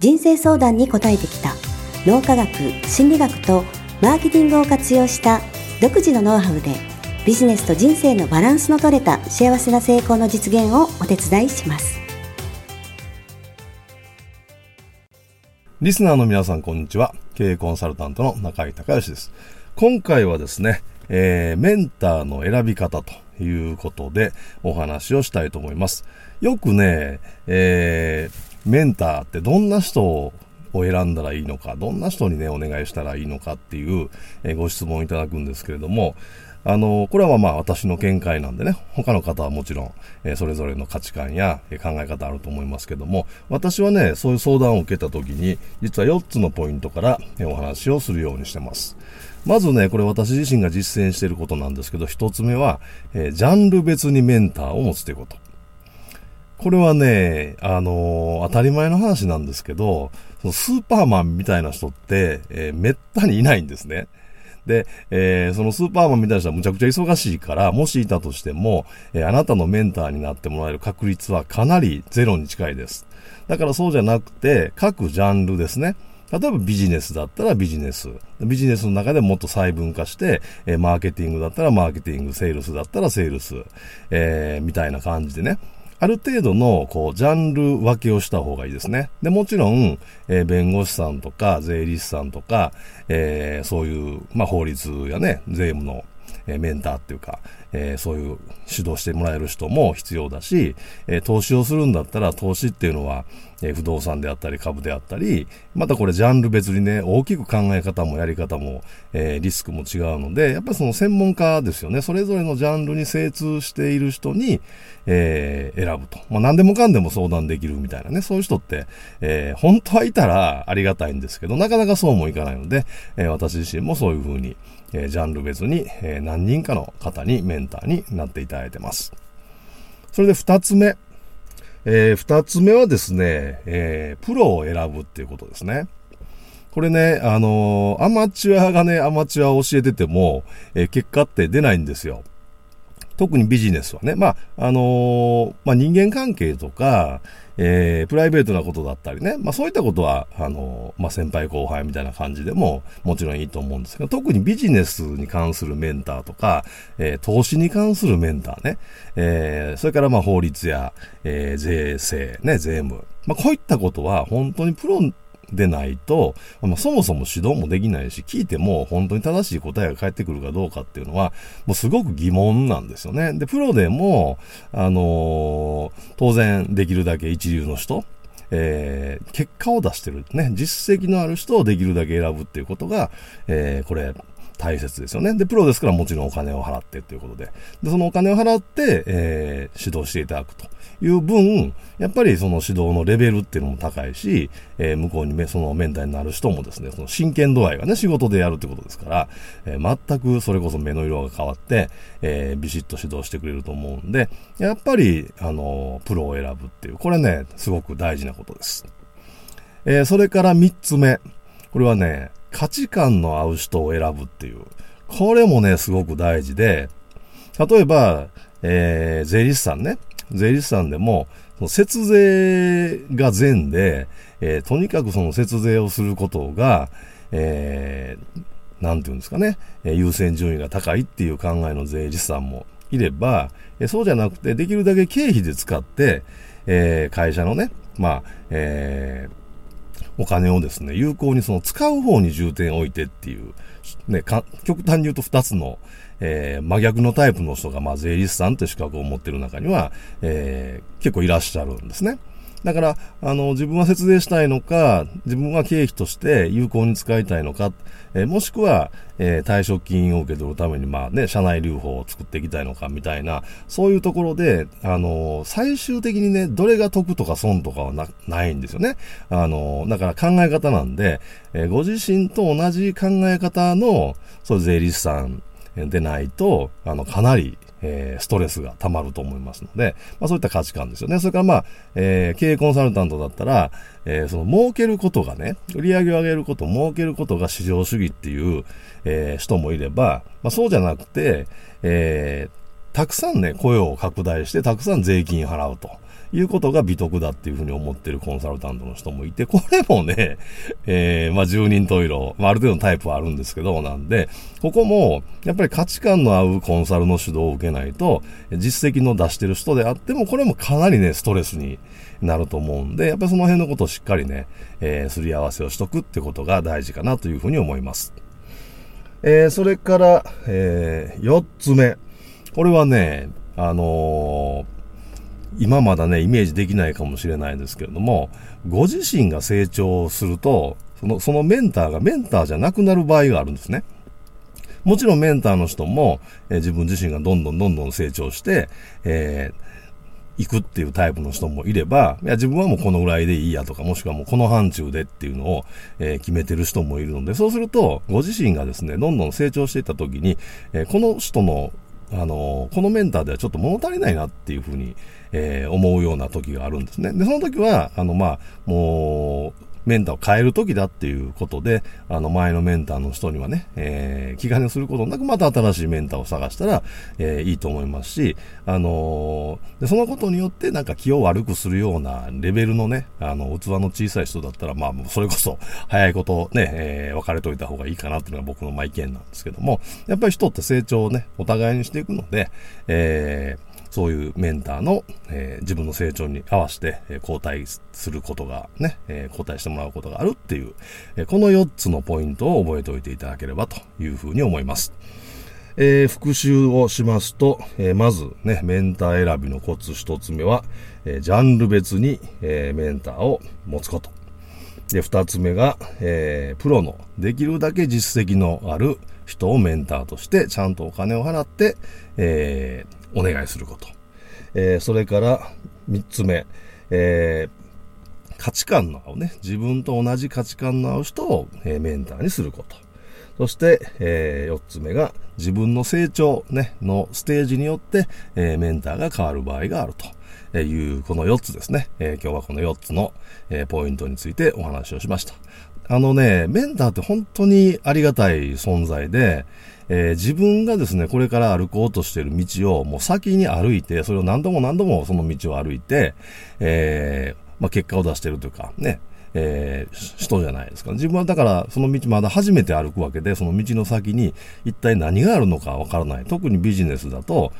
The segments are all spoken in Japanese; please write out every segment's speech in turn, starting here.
人生相談に応えてきた。脳科学心理学とマーケティングを活用した独自のノウハウでビジネスと人生のバランスの取れた幸せな成功の実現をお手伝いします。リスナーの皆さんこんにちは。経営コンサルタントの中井隆義です。今回はですね、えー、メンターの選び方ということでお話をしたいと思います。よくね、えー、メンターってどんな人を選んだらいいのか、どんな人にね、お願いしたらいいのかっていう、え、ご質問をいただくんですけれども、あの、これはまあ私の見解なんでね、他の方はもちろん、え、それぞれの価値観や、え、考え方あると思いますけども、私はね、そういう相談を受けた時に、実は4つのポイントから、え、お話をするようにしてます。まずね、これ私自身が実践していることなんですけど、1つ目は、えジャンル別にメンターを持つということ。これはね、あのー、当たり前の話なんですけど、そのスーパーマンみたいな人って、えー、めったにいないんですね。で、えー、そのスーパーマンみたいな人はむちゃくちゃ忙しいから、もしいたとしても、えー、あなたのメンターになってもらえる確率はかなりゼロに近いです。だからそうじゃなくて、各ジャンルですね。例えばビジネスだったらビジネス。ビジネスの中でもっと細分化して、えー、マーケティングだったらマーケティング、セールスだったらセールス、えー、みたいな感じでね。ある程度の、こう、ジャンル分けをした方がいいですね。で、もちろん、えー、弁護士さんとか、税理士さんとか、えー、そういう、まあ、法律やね、税務の、えー、メンターっていうか、えー、そういう指導してもらえる人も必要だし、えー、投資をするんだったら投資っていうのは、えー、不動産であったり株であったり、またこれジャンル別にね、大きく考え方もやり方も、えリスクも違うので、やっぱりその専門家ですよね。それぞれのジャンルに精通している人に、え選ぶと。まあ何でもかんでも相談できるみたいなね、そういう人って、え本当はいたらありがたいんですけど、なかなかそうもいかないので、え私自身もそういうふうに、えジャンル別に、え何人かの方にメンターになっていただいてます。それで二つ目。えー、二つ目はですね、えー、プロを選ぶっていうことですね。これね、あのー、アマチュアがね、アマチュアを教えてても、えー、結果って出ないんですよ。特にビジネスはね。まあ、あのー、まあ、人間関係とか、えー、プライベートなことだったりね。まあ、そういったことは、あのー、まあ、先輩後輩みたいな感じでも、もちろんいいと思うんですけど、特にビジネスに関するメンターとか、えー、投資に関するメンターね。えー、それから、ま、法律や、えー、税制、ね、税務。まあ、こういったことは、本当にプロでないと、まあ、そもそも指導もできないし、聞いても本当に正しい答えが返ってくるかどうかっていうのは、もうすごく疑問なんですよね。で、プロでも、あのー、当然できるだけ一流の人、えー、結果を出してるね、実績のある人をできるだけ選ぶっていうことが、えー、これ、大切ですよね。で、プロですからもちろんお金を払ってということで。で、そのお金を払って、えー、指導していただくと。いう分、やっぱりその指導のレベルっていうのも高いし、えー、向こうにそのメンターになる人もですね、その真剣度合いがね、仕事でやるってことですから、えー、全くそれこそ目の色が変わって、えー、ビシッと指導してくれると思うんで、やっぱり、あの、プロを選ぶっていう、これね、すごく大事なことです。えー、それから三つ目。これはね、価値観の合う人を選ぶっていう。これもね、すごく大事で、例えば、えー、税理士さんね。税理士さんでも、その節税が善で、えー、とにかくその節税をすることが、えー、なんていうんですかね、え、優先順位が高いっていう考えの税理士さんもいれば、えー、そうじゃなくて、できるだけ経費で使って、えー、会社のね、まあ、えー、お金をですね、有効にその使う方に重点を置いてっていう、ね、極端に言うと2つの、えー、真逆のタイプの人が、まあ、税理士さんという資格を持ってる中には、えー、結構いらっしゃるんですね。だから、あの、自分は節税したいのか、自分は経費として有効に使いたいのか、えー、もしくは、えー、退職金を受け取るために、まあね、社内留保を作っていきたいのか、みたいな、そういうところで、あの、最終的にね、どれが得とか損とかはな、ないんですよね。あの、だから考え方なんで、え、ご自身と同じ考え方の、そう税理士さんでないと、あの、かなり、えー、ストレスが溜まると思いますので、まあそういった価値観ですよね。それからまあ、えー、経営コンサルタントだったら、えー、その儲けることがね、売り上げを上げること、儲けることが市場主義っていう、えー、人もいれば、まあそうじゃなくて、えー、たくさんね、雇用を拡大して、たくさん税金払うと。いうことが美徳だっていうふうに思ってるコンサルタントの人もいて、これもね、えー、まあ、十人十色、まあ、ある程度のタイプはあるんですけど、なんで、ここも、やっぱり価値観の合うコンサルの指導を受けないと、実績の出してる人であっても、これもかなりね、ストレスになると思うんで、やっぱりその辺のことをしっかりね、えー、すり合わせをしとくってことが大事かなというふうに思います。えー、それから、えー、四つ目。これはね、あのー今まだね、イメージできないかもしれないですけれども、ご自身が成長すると、その、そのメンターがメンターじゃなくなる場合があるんですね。もちろんメンターの人も、えー、自分自身がどんどんどんどん成長して、えー行くっていうタイプの人もいれば、いや、自分はもうこのぐらいでいいやとか、もしくはもうこの範疇でっていうのを、えー、決めてる人もいるので、そうすると、ご自身がですね、どんどん成長していった時に、えー、この人のあの、このメンターではちょっと物足りないなっていうふうに、えー、思うような時があるんですね。で、その時は、あの、まあ、もう、メンターを変える時だっていうことで、あの前のメンターの人にはね、えー、気兼ねすることなくまた新しいメンターを探したら、えー、いいと思いますし、あのー、で、そのことによってなんか気を悪くするようなレベルのね、あの、器の小さい人だったら、まあ、それこそ早いことね、えー、別れといた方がいいかなっていうのが僕のまあ意見なんですけども、やっぱり人って成長をね、お互いにしていくので、えー、そういうメンターの、えー、自分の成長に合わせて、えー、交代することがね、えー、交代してもらうことがあるっていう、えこの4つのポイントを覚えておいていただければというふうに思います。え復習をしますと、えまずね、メンター選びのコツ1つ目は、えジャンル別に、えメンターを持つこと。で、2つ目が、えプロのできるだけ実績のある人をメンターとしてちゃんとお金を払って、えー、お願いすること。えー、それから三つ目、えー、価値観の合うね、自分と同じ価値観の合う人を、え、メンターにすること。そして、え、4つ目が自分の成長、ね、のステージによって、え、メンターが変わる場合があるという、この4つですね。えー、今日はこの4つの、えー、ポイントについてお話をしました。あのね、メンターって本当にありがたい存在で、えー、自分がですね、これから歩こうとしてる道をもう先に歩いて、それを何度も何度もその道を歩いて、えー、まあ、結果を出してるというか、ね、えー、人じゃないですか。自分はだからその道まだ初めて歩くわけで、その道の先に一体何があるのかわからない。特にビジネスだと、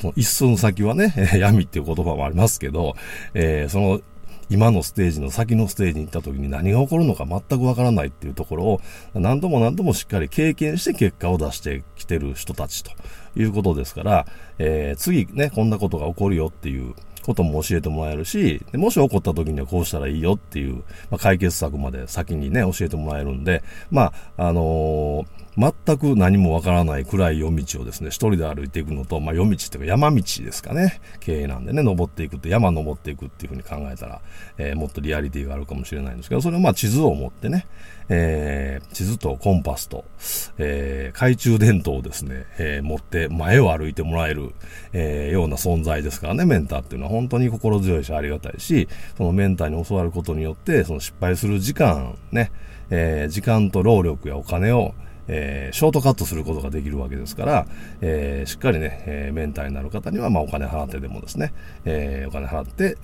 その一寸先はね、闇っていう言葉もありますけど、えー、その今のステージの先のステージに行った時に何が起こるのか全くわからないっていうところを何度も何度もしっかり経験して結果を出してきてる人たちということですから、えー、次ね、こんなことが起こるよっていうことも教えてもらえるし、もし起こった時にはこうしたらいいよっていう、まあ、解決策まで先にね、教えてもらえるんで、まあ、あのー全く何もわからない暗い夜道をですね、一人で歩いていくのと、まあ、夜道っていうか山道ですかね。経営なんでね、登っていくって、山登っていくっていうふうに考えたら、えー、もっとリアリティがあるかもしれないんですけど、それはまあ地図を持ってね、えー、地図とコンパスと、えー、懐中電灯をですね、えー、持って前を歩いてもらえる、え、ような存在ですからね、メンターっていうのは本当に心強いしありがたいし、そのメンターに教わることによって、その失敗する時間、ね、え、時間と労力やお金を、えー、ショートカットすることができるわけですから、えー、しっかりね、えー、メンターになる方には、まあ、お金払ってでもですね、え、お金払って、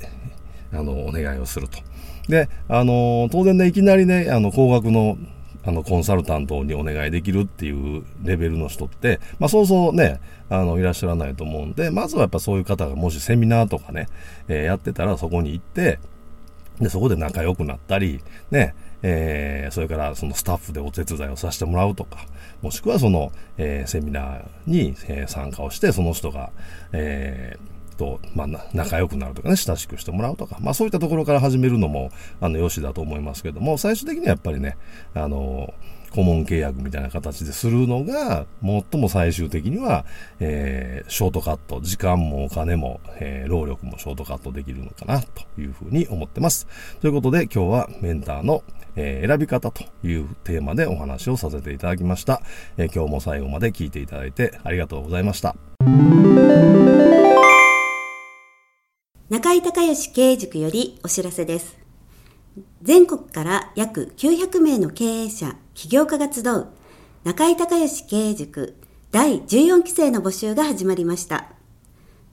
あの、お願いをすると。で、あの、当然ね、いきなりね、あの、高額の、あの、コンサルタントにお願いできるっていうレベルの人って、まあ、そうそうね、あの、いらっしゃらないと思うんで、まずはやっぱそういう方がもしセミナーとかね、えー、やってたらそこに行って、で、そこで仲良くなったり、ね、えー、それからそのスタッフでお手伝いをさせてもらうとか、もしくはその、えー、セミナーに、えー、参加をして、その人が、えーと、まあ、仲良くなるとかね、親しくしてもらうとか、まあそういったところから始めるのも、あの、よしだと思いますけども、最終的にはやっぱりね、あの、顧問契約みたいな形でするのが、最も最終的には、えー、ショートカット、時間もお金も、えー、労力もショートカットできるのかな、というふうに思ってます。ということで、今日はメンターの、えー、選び方というテーマでお話をさせていただきました、え今日も最後まで聞いていただいてありがとうございました。中井隆義経営塾よりお知らせです。全国から約900名の経営者、起業家が集う中井隆義経営塾第14期生の募集が始まりました。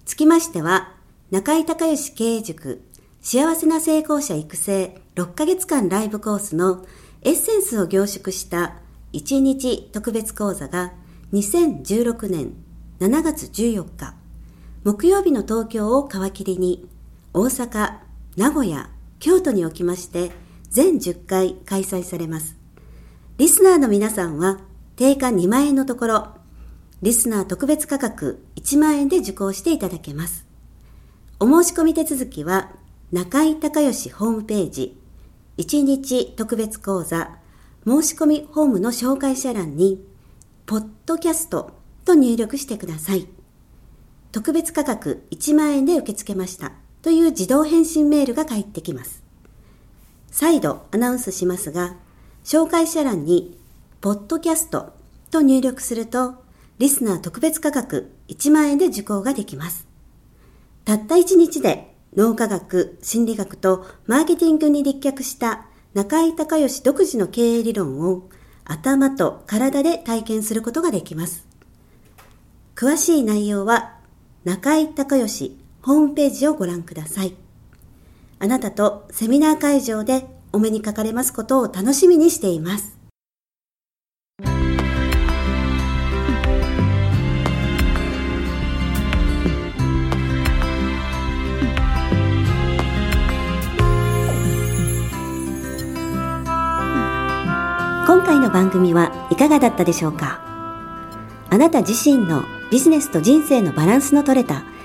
つきましては、中井隆義経営塾幸せな成功者育成6ヶ月間ライブコースのエッセンスを凝縮した1日特別講座が2016年7月14日木曜日の東京を皮切りに大阪、名古屋、京都におきまして全10回開催されます。リスナーの皆さんは定価2万円のところ、リスナー特別価格1万円で受講していただけます。お申し込み手続きは中井隆義ホームページ1日特別講座申し込みホームの紹介者欄にポッドキャストと入力してください。特別価格1万円で受け付けました。という自動返信メールが返ってきます。再度アナウンスしますが、紹介者欄に、ポッドキャストと入力すると、リスナー特別価格1万円で受講ができます。たった1日で脳科学、心理学とマーケティングに立脚した中井隆義独自の経営理論を頭と体で体験することができます。詳しい内容は中井隆義ホームページをご覧ください。あなたとセミナー会場でお目にかかれますことを楽しみにしています。今回の番組はいかがだったでしょうか？あなた自身のビジネスと人生のバランスの取れた